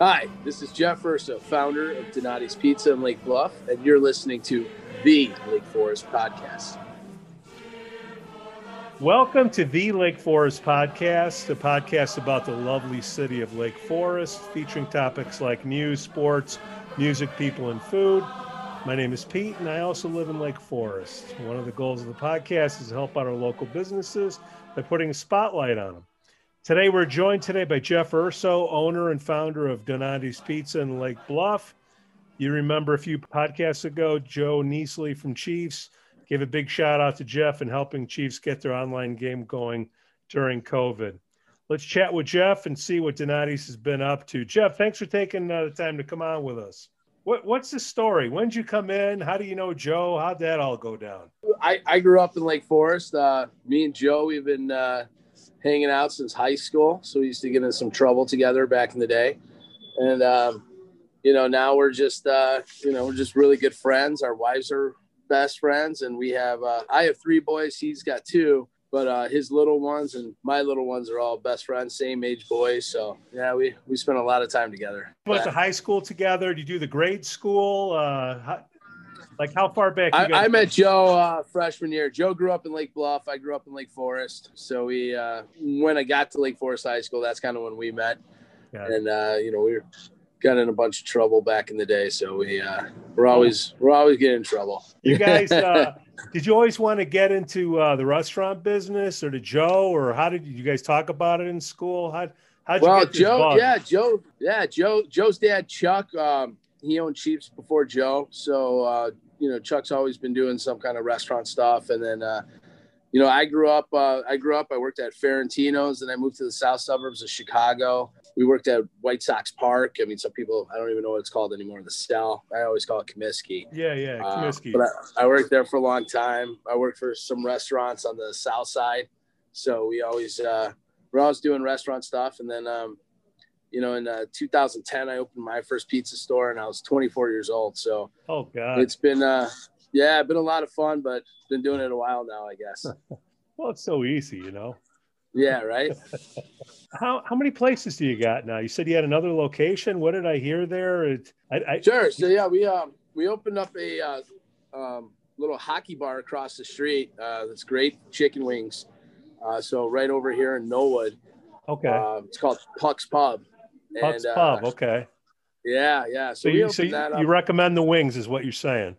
Hi, this is Jeff Urso, founder of Donati's Pizza in Lake Bluff, and you're listening to the Lake Forest Podcast. Welcome to the Lake Forest Podcast, a podcast about the lovely city of Lake Forest, featuring topics like news, sports, music, people, and food. My name is Pete, and I also live in Lake Forest. One of the goals of the podcast is to help out our local businesses by putting a spotlight on them. Today, we're joined today by Jeff Urso, owner and founder of Donati's Pizza in Lake Bluff. You remember a few podcasts ago, Joe Knesley from Chiefs gave a big shout out to Jeff and helping Chiefs get their online game going during COVID. Let's chat with Jeff and see what Donati's has been up to. Jeff, thanks for taking uh, the time to come on with us. What, what's the story? When did you come in? How do you know Joe? How'd that all go down? I, I grew up in Lake Forest. Uh, me and Joe, we've been uh, hanging out since high school. So we used to get in some trouble together back in the day. And, um, you know, now we're just, uh, you know, we're just really good friends. Our wives are best friends. And we have, uh, I have three boys. He's got two, but uh, his little ones and my little ones are all best friends, same age boys. So yeah, we, we spent a lot of time together. You went to high school together. Did you do the grade school? Uh, how, like how far back? I, I, met Joe uh, freshman year. Joe grew up in Lake Bluff. I grew up in Lake Forest. So we, uh, when I got to Lake Forest High School, that's kind of when we met. Yeah. And uh, you know, we were, got in a bunch of trouble back in the day. So we, uh, we're always, we're always getting in trouble. You guys, uh, did you always want to get into uh, the restaurant business, or to Joe, or how did you guys talk about it in school? How, how'd you well, get Joe, bug? yeah, Joe, yeah, Joe, Joe's dad, Chuck. Um, he owned Chiefs before Joe, so uh, you know, Chuck's always been doing some kind of restaurant stuff. And then, uh, you know, I grew up, uh, I grew up, I worked at Ferrantino's and I moved to the south suburbs of Chicago. We worked at White Sox Park. I mean, some people, I don't even know what it's called anymore. The Cell. I always call it Comiskey. Yeah, yeah, uh, Comiskey. But I, I, worked there for a long time. I worked for some restaurants on the south side. So we always, uh, we're always doing restaurant stuff. And then, um, you know, in uh, 2010, I opened my first pizza store and I was 24 years old. So, oh god, it's been, uh, yeah, been a lot of fun, but been doing it a while now, I guess. well, it's so easy, you know. Yeah, right. how how many places do you got now? You said you had another location. What did I hear there? It, I, I, sure. So yeah, we um we opened up a uh, um, little hockey bar across the street. Uh, that's great chicken wings. Uh, so right over here in Knollwood. Okay. Uh, it's called Puck's Pub. Puck's and, Pub. Uh, okay. Yeah, yeah. So, so you, so you, you recommend the wings, is what you're saying?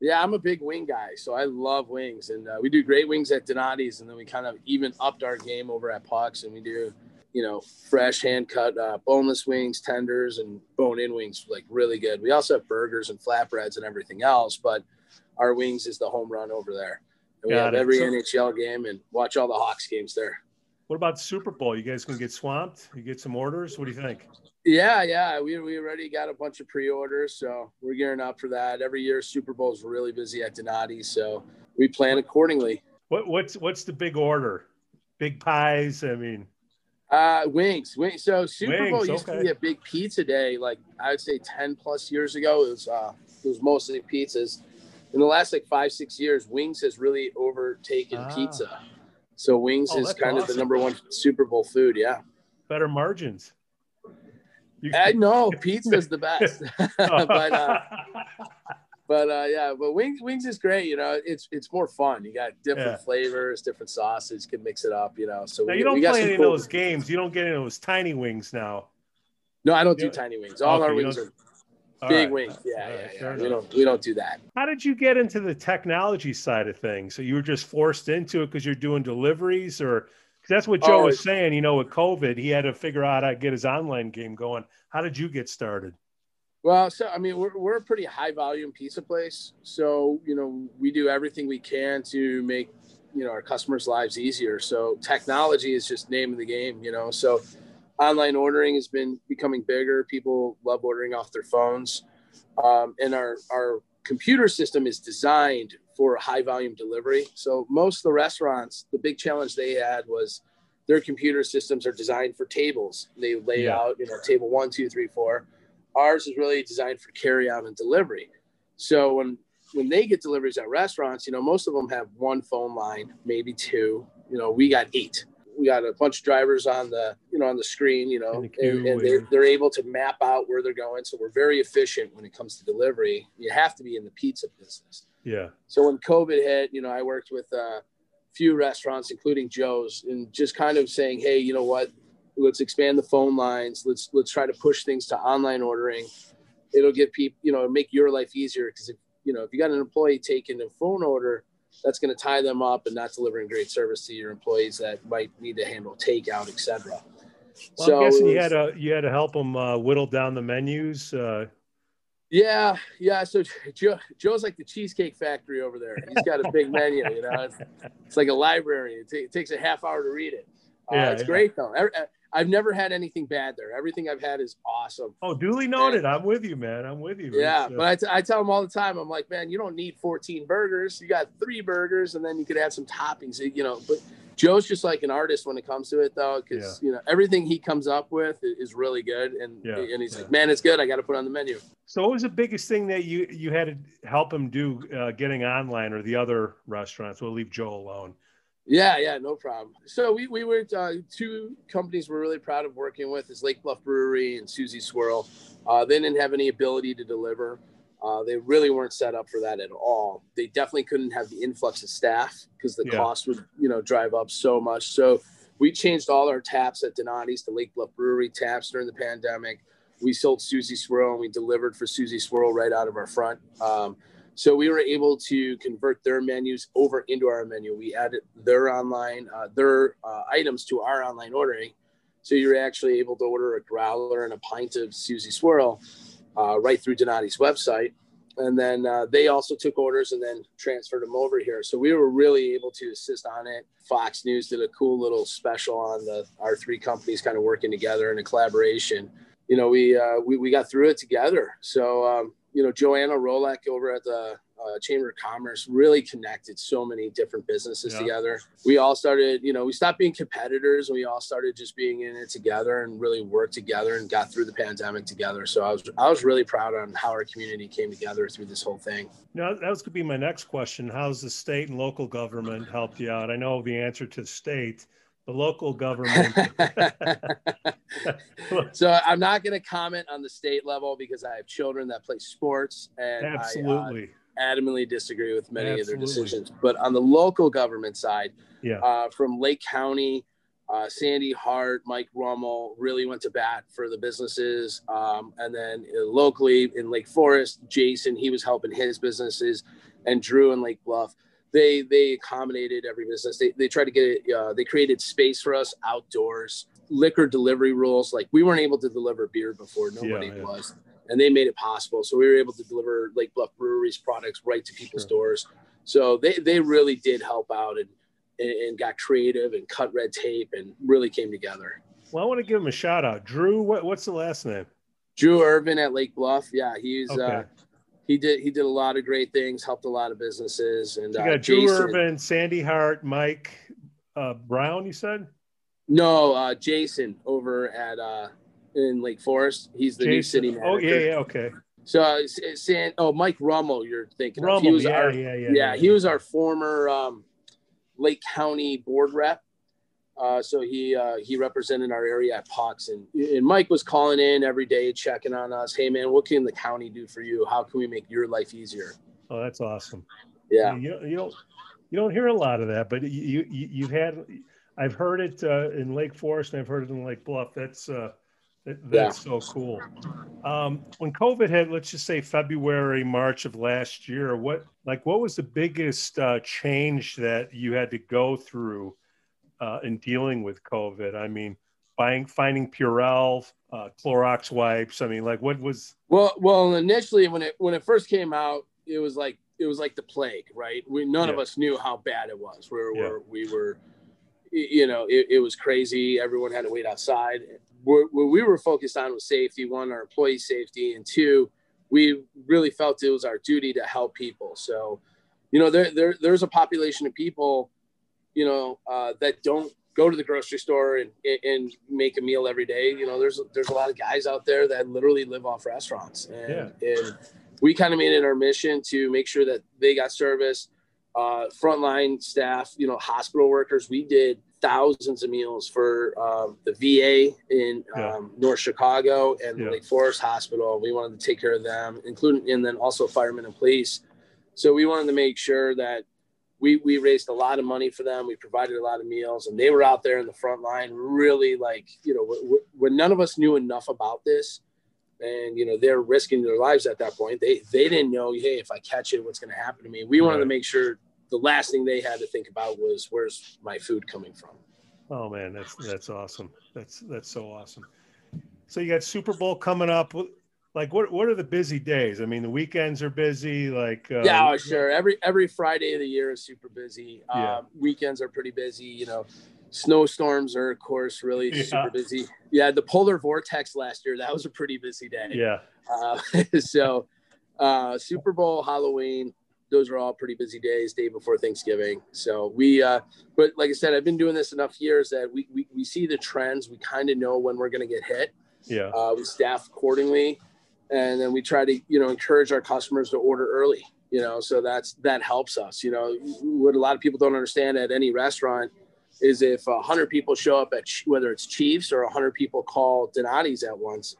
Yeah, I'm a big wing guy, so I love wings, and uh, we do great wings at Donati's, and then we kind of even upped our game over at Puck's, and we do, you know, fresh hand cut, uh, boneless wings, tenders, and bone in wings, like really good. We also have burgers and flatbreads and everything else, but our wings is the home run over there. And we Got have it. every so, NHL game and watch all the Hawks games there. What about Super Bowl? You guys gonna get swamped? You get some orders? What do you think? Yeah, yeah, we, we already got a bunch of pre-orders, so we're gearing up for that. Every year, Super Bowl is really busy at Donati, so we plan accordingly. What what's what's the big order? Big pies. I mean, uh, wings, wings. So Super wings, Bowl used okay. to be a big pizza day. Like I would say, ten plus years ago, it was uh, it was mostly pizzas. In the last like five six years, wings has really overtaken ah. pizza. So wings oh, is kind awesome. of the number one Super Bowl food. Yeah. Better margins. You, I know pizza's the best, but uh, but uh, yeah, but wings wings is great. You know, it's it's more fun. You got different yeah. flavors, different sauces. You can mix it up. You know, so now we, you don't play any cool... of those games. You don't get any of those tiny wings now. No, I don't do tiny wings. All okay, our wings are big right. wings. Yeah, right, yeah, yeah. We don't we don't do that. How did you get into the technology side of things? So you were just forced into it because you're doing deliveries, or that's what Joe oh, was saying. You know, with COVID, he had to figure out how to get his online game going. How did you get started? Well, so I mean, we're we're a pretty high volume pizza place, so you know we do everything we can to make you know our customers' lives easier. So technology is just name of the game, you know. So online ordering has been becoming bigger. People love ordering off their phones, um, and our our computer system is designed for high volume delivery. So most of the restaurants, the big challenge they had was their computer systems are designed for tables. They lay yeah. out, you know, table one, two, three, four. Ours is really designed for carry out and delivery. So when when they get deliveries at restaurants, you know, most of them have one phone line, maybe two. You know, we got eight we got a bunch of drivers on the you know on the screen you know and, and they're, they're able to map out where they're going. So we're very efficient when it comes to delivery. You have to be in the pizza business. Yeah. so when covid hit you know i worked with a few restaurants including joe's and just kind of saying hey you know what? Let's expand the phone lines. Let's let's try to push things to online ordering. It'll get people you know make your life easier. Because if you know if you got an employee taking a phone order that's going to tie them up and not delivering great service to your employees that might need to handle takeout etc Well, I'm guessing you had to you had to help them uh, whittle down the menus. Uh, yeah yeah so joe joe's like the cheesecake factory over there. He's got a big menu you know? It's, it's like a library it, ta- it takes a half hour to read it. Uh, Yeah, it's yeah. great though I've never had anything bad there everything i've had is awesome oh, duly noted. I'm with you, man. I'm with you. Yeah, It's, uh, but I, t- I tell them all the time, I'm like, man, you don't need 14 burgers. You got three burgers, and then you could add some toppings, you know. But Joe's just like an artist when it comes to it, though, because you know everything he comes up with is really good, and Yeah, and he's yeah. like, man, it's good. I got to put on the menu. so, what was the biggest thing that you you had to help him do uh, getting online, or the other restaurants? We'll leave Joe alone. Yeah, yeah, no problem. So we we worked uh, two companies we're really proud of working with is Lake Bluff Brewery and Susy Swirl. Uh, they didn't have any ability to deliver. Uh, they really weren't set up for that at all. They definitely couldn't have the influx of staff because the Yeah. cost would you know drive up so much. So we changed all our taps at Donati's to Lake Bluff Brewery taps during the pandemic. We sold Susy Swirl and we delivered for Susy Swirl right out of our front. Um, so we were able to convert their menus over into our menu. We added their online, uh, their uh, items to our online ordering. So you're actually able to order a growler and a pint of Susy Swirl uh, right through Donati's website. And then uh, they also took orders and then transferred them over here. So we were really able to assist on it. Fox News did a cool little special on the our three companies kind of working together in a collaboration. You know, we uh, we, we got through it together. So um, you know, Joanna Rolek over at the uh, Chamber of Commerce really connected so many different businesses Yeah. together. We all started, you know, we stopped being competitors and we all started just being in it together and really worked together and got through the pandemic together. So I was I was really proud on how our community came together through this whole thing. Now, that was going to be my next question. How's the state and local government helped you out? I know the answer to the state, the local government. so I'm not going to comment on the state level because I have children that play sports and I, uh, Absolutely. adamantly disagree with many of their decisions. But on the local government side, Yeah. uh, from Lake County, uh, Sandy Hart, Mike Rummel really went to bat for the businesses. Um, and then locally in Lake Forest, Jason, he was helping his businesses, and Drew in Lake Bluff. They they accommodated every business. They, they tried to get it. Uh, they created space for us outdoors. Liquor delivery rules, like we weren't able to deliver beer before, nobody yeah. was, and they made it possible. So we were able to deliver Lake Bluff Brewery's products right to people's Sure. doors. So they they really did help out and and, and got creative and cut red tape and really came together. Well, I want to give him a shout out. Drew, what, what's the last name? Drew Irvin at Lake Bluff, yeah, he's uh, Okay. He did he did a lot of great things, helped a lot of businesses, and You uh, got Drew Jason. Irvin, Sandy Hart, Mike uh, Brown, you said? No, uh, Jason over at uh, in Lake Forest. He's the new city manager. Oh, yeah, yeah, okay. So uh, San, oh Mike Rummel, you're thinking of. He Rummel, was yeah, our, yeah, yeah, yeah, he was our former um, Lake County board rep. Uh, so he uh, he represented our area at Pox, and, and Mike was calling in every day, checking on us. Hey man, what can the county do for you? How can we make your life easier? Oh, that's awesome. Yeah, You, you don't you don't hear a lot of that, but you you you've had I've heard it uh, in Lake Forest and I've heard it in Lake Bluff. That's uh, that, that's so cool. Um, when COVID hit, let's just say February, March of last year, what like what was the biggest uh, change that you had to go through uh, in dealing with COVID? I mean, buying finding Purell, uh, Clorox wipes. I mean, like what was Well, well, initially when it when it first came out, it was like it was like the plague, right? We none of us knew how bad it was. We were, Yeah. we were, you know, it, it was crazy. Everyone had to wait outside. What, what we were focused on was safety. One, our employee safety, and two, we really felt it was our duty to help people. So, you know, there, there there's a population of people, you know, uh, that don't go to the grocery store and, and make a meal every day. You know, there's there's a lot of guys out there that literally live off restaurants, and and we kind of made it our mission to make sure that they got service. Uh, frontline staff, you know, hospital workers. We did thousands of meals for um, the VA in Yeah. um, North Chicago and Yeah. Lake Forest Hospital. We wanted to take care of them, including and then also firemen and police. So we wanted to make sure that we we raised a lot of money for them. We provided a lot of meals, and they were out there in the front line, really like you know when none of us knew enough about this, and you know they're risking their lives at that point. They they didn't know, hey, if I catch it, what's going to happen to me? We wanted to make sure the last thing they had to think about was where's my food coming from. Oh man, that's that's awesome. That's that's so awesome. So you got Super Bowl coming up. Like what what are the busy days? I mean, the weekends are busy. Like uh, yeah, oh, sure. Every every Friday of the year is super busy. Yeah. Um, weekends are pretty busy. You know, snowstorms are of course really Yeah. super busy. Yeah, the polar vortex last year that was a pretty busy day. yeah, Uh, so, uh, Super Bowl, Halloween, those are all pretty busy days, day before Thanksgiving. So we, uh, but like I said, I've been doing this enough years that we we, we see the trends. We kind of know when we're going to get hit. yeah, Uh, we staff accordingly, and then we try to you know encourage our customers to order early. You know, so that's that helps us. You know, what a lot of people don't understand at any restaurant is if a hundred people show up at whether it's Chiefs or a hundred people call Donati's at once,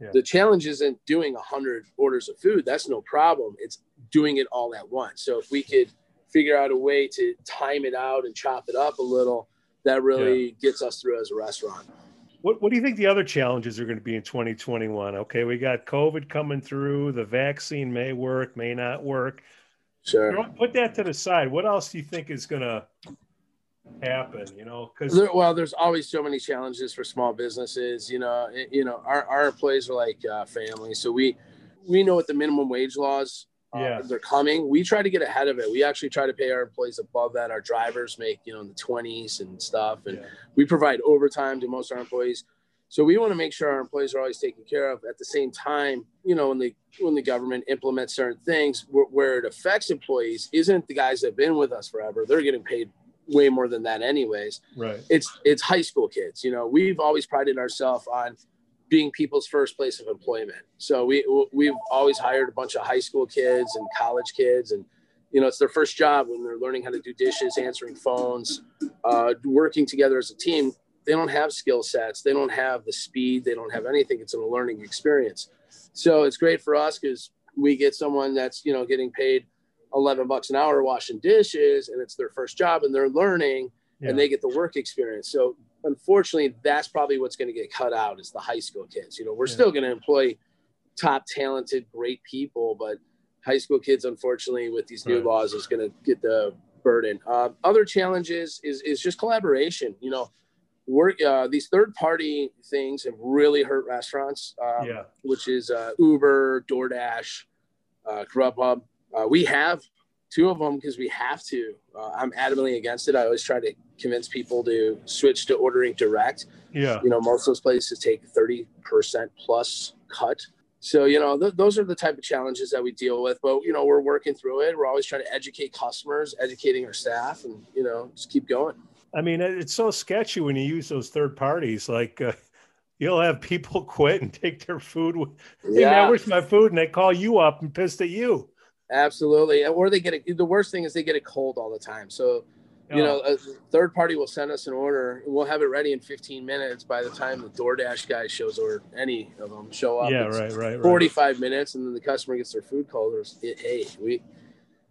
Yeah. the challenge isn't doing a hundred orders of food. That's no problem. It's doing it all at once. So if we could figure out a way to time it out and chop it up a little, that really gets us through as a restaurant. What what do you think the other challenges are going to be in 2021? Okay, we got COVID coming through. The vaccine may work, may not work. Sure. You know, Put that to the side. What else do you think is going to happen? You know, because There, well, there's always so many challenges for small businesses. You know, it- you know, our, our employees are like uh, family, so we we know what the minimum wage laws. Uh, Yeah. they're coming. We try to get ahead of it. We actually try to pay our employees above that. Our drivers make you know in the twenties and stuff, and Yeah. we provide overtime to most of our employees. So we want to make sure our employees are always taken care of. At the same time, you know, when the when the government implements certain things where, where it affects employees, isn't the guys that have been with us forever? They're getting paid way more than that, anyways right, it's it's high school kids. You know, we've always prided ourselves on being people's first place of employment. So we we've always hired a bunch of high school kids and college kids, and you know, it's their first job when they're learning how to do dishes, answering phones, uh, working together as a team. They don't have skill sets. They don't have the speed. They don't have anything. It's a learning experience. So it's great for us because we get someone that's you know getting paid 11 bucks an hour washing dishes and it's their first job and they're learning yeah. and they get the work experience. So unfortunately, that's probably what's going to get cut out is the high school kids. You know, we're Yeah. still going to employ top talented, great people, but high school kids, unfortunately, with these new Right. laws, is going to get the burden. Uh, other challenges is is just collaboration. You know, work uh, these third party things have really hurt restaurants. Um, yeah, which is uh, Uber, DoorDash, uh, Grubhub. Uh, we have two of them because we have to. Uh, I'm adamantly against it. I always try to convince people to switch to ordering direct. yeah. You know, most of those places take 30% plus cut. So, you know, th- those are the type of challenges that we deal with. But, you know, we're working through it. We're always trying to educate customers, educating our staff, and, you know, just keep going. I mean, it's so sketchy when you use those third parties. Like, uh, you'll have people quit and take their food. with- Hey, man, where's my food? And they call you up and pissed at you. Absolutely. Or they get a, the worst thing is they get it cold all the time. So, you know, a third party will send us an order we'll have it ready in 15 minutes by the time the DoorDash guy shows or any of them show up. yeah, right, right, right. 45 minutes and then the customer gets their food cold. There's, hey, we,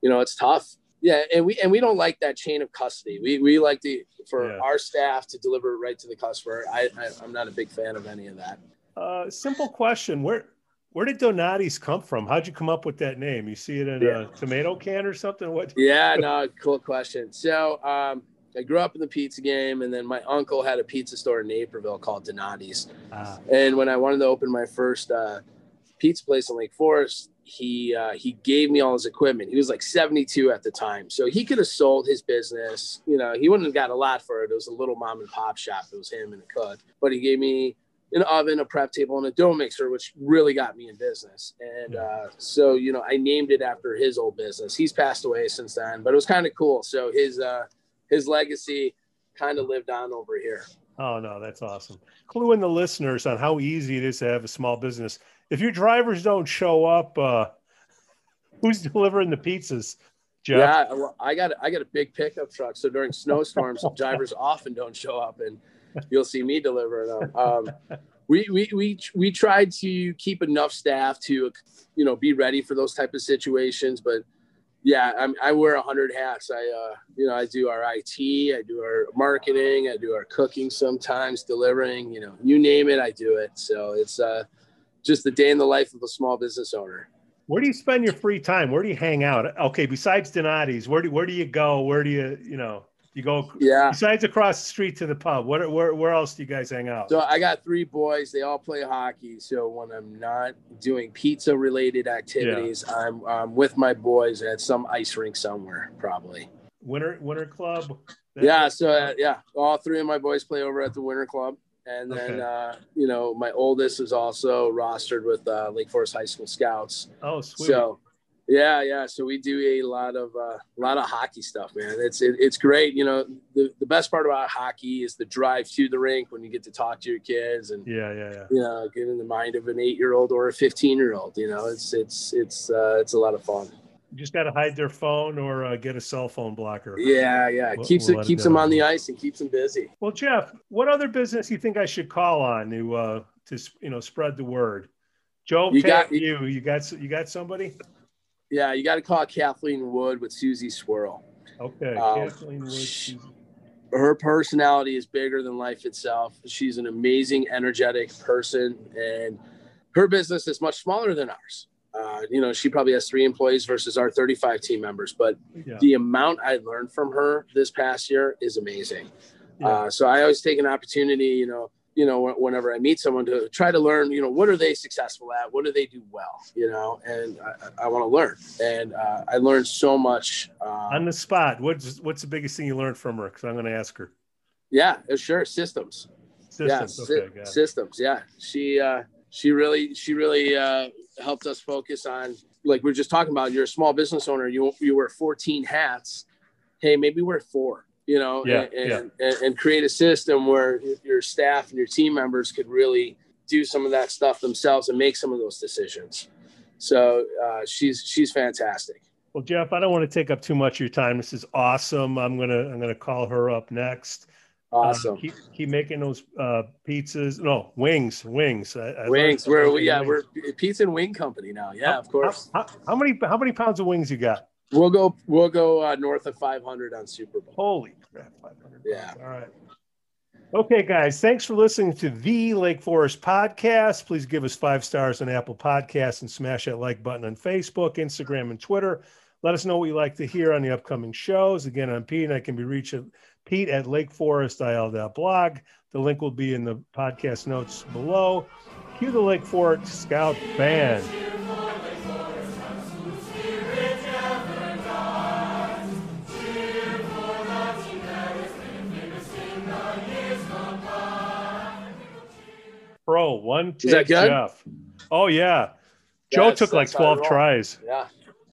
you know, it's tough. Yeah. And we, and we don't like that chain of custody. We, we like to, for Yeah. our staff to deliver right to the customer. I, I, I'm not a big fan of any of that. Uh, simple question: Where where did Donati's come from? How'd you come up with that name? You see it in Yeah. a tomato can or something? What? Yeah, no, cool question. So um, I grew up in the pizza game, and then my uncle had a pizza store in Naperville called Donati's. Ah, And when I wanted to open my first uh, pizza place in Lake Forest, he uh, he gave me all his equipment. He was like 72 at the time, so he could have sold his business. You know, he wouldn't have got a lot for it. It was a little mom and pop shop. It was him and a cook, but he gave me an oven, a prep table, and a dough mixer, which really got me in business. And uh, so, you know, I named it after his old business. He's passed away since then, but it was kind of cool. So his uh, his legacy kind of lived on over here. oh no, that's awesome. Clue in the listeners on how easy it is to have a small business. If your drivers don't show up, uh, who's delivering the pizzas? Jeff? Yeah, I got I got a big pickup truck, so during snowstorms, drivers often don't show up, and you'll see me delivering them. Um, we, we we we tried to keep enough staff to, you know, be ready for those type of situations, but yeah, I'm, I wear a hundred hats. I, uh, you know, I do our IT, I do our marketing, I do our cooking sometimes, delivering, you know, you name it, I do it. So it's uh, just the day in the life of a small business owner. Where do you spend your free time? Where do you hang out? Okay, besides Donati's, where do where do you go? Where do you you know you go? Yeah. Besides across the street to the pub, where where where else do you guys hang out? So I got three boys. They all play hockey. So when I'm not doing pizza related activities, yeah. I'm I'm with my boys at some ice rink somewhere, probably. Winter Winter Club. Yeah. So uh, yeah, all three of my boys play over at the Winter Club. And then, okay. uh, you know, my oldest is also rostered with uh, Lake Forest High School Scouts. Oh, sweet. So, yeah, yeah. So we do a lot of uh, a lot of hockey stuff, man. It's it, it's great. You know, the, the best part about hockey is the drive to the rink when you get to talk to your kids and yeah, yeah, yeah. You know, get in the mind of an eight year old or a fifteen year old. You know, it's it's it's uh, it's a lot of fun. You just got to hide their phone or uh, get a cell phone blocker. Yeah, yeah. We'll, keeps we'll it keeps it them on the ice and keeps them busy. Well, Jeff, what other business do you think I should call on to uh, to you know spread the word? Joe, you got you. You got you got somebody. Yeah, you got to call Kathleen Wood with Susy Swirl. Okay, um, Kathleen Wood. She, her personality is bigger than life itself. She's an amazing, energetic person, and her business is much smaller than ours. Uh, you know, she probably has three employees versus our 35 team members, but yeah. the amount I learned from her this past year is amazing. Yeah. Uh, so I always take an opportunity, you know, you know, whenever I meet someone to try to learn, you know, what are they successful at? What do they do well? You know, and I, I want to learn. And uh, I learned so much um, on the spot. What's what's the biggest thing you learned from her? Because I'm going to ask her. Yeah, sure. Systems. Systems. Yeah, okay, systems. Yeah, she uh, she really she really uh, helped us focus on like we are just talking about. You're a small business owner. You you wear 14 hats. Hey, maybe wear four. You know, yeah, and, yeah. And, and create a system where your staff and your team members could really do some of that stuff themselves and make some of those decisions. So uh, she's she's fantastic. Well, Jeff, I don't want to take up too much of your time. This is awesome. I'm gonna I'm gonna call her up next. Awesome. Uh, keep, keep making those uh, pizzas. No, wings, wings. I, I wings. We're we, yeah, wings. we're pizza and wing company now. Yeah, how, of course. How, how, how, many how many pounds of wings you got? We'll go we'll go uh, north of 500 on Super Bowl. Holy crap, 500. Yeah. All right. Okay, guys, thanks for listening to the Lake Forest podcast. Please give us five stars on Apple Podcasts and smash that like button on Facebook, Instagram, and Twitter. Let us know what you like to hear on the upcoming shows. Again, I'm Pete, and I can be reached at Pete at lakeforestil.blog. The link will be in the podcast notes below. Cue the Lake Forest Scout Band. Pro one take, Jeff. Oh yeah, Joe took like twelve tries. Yeah.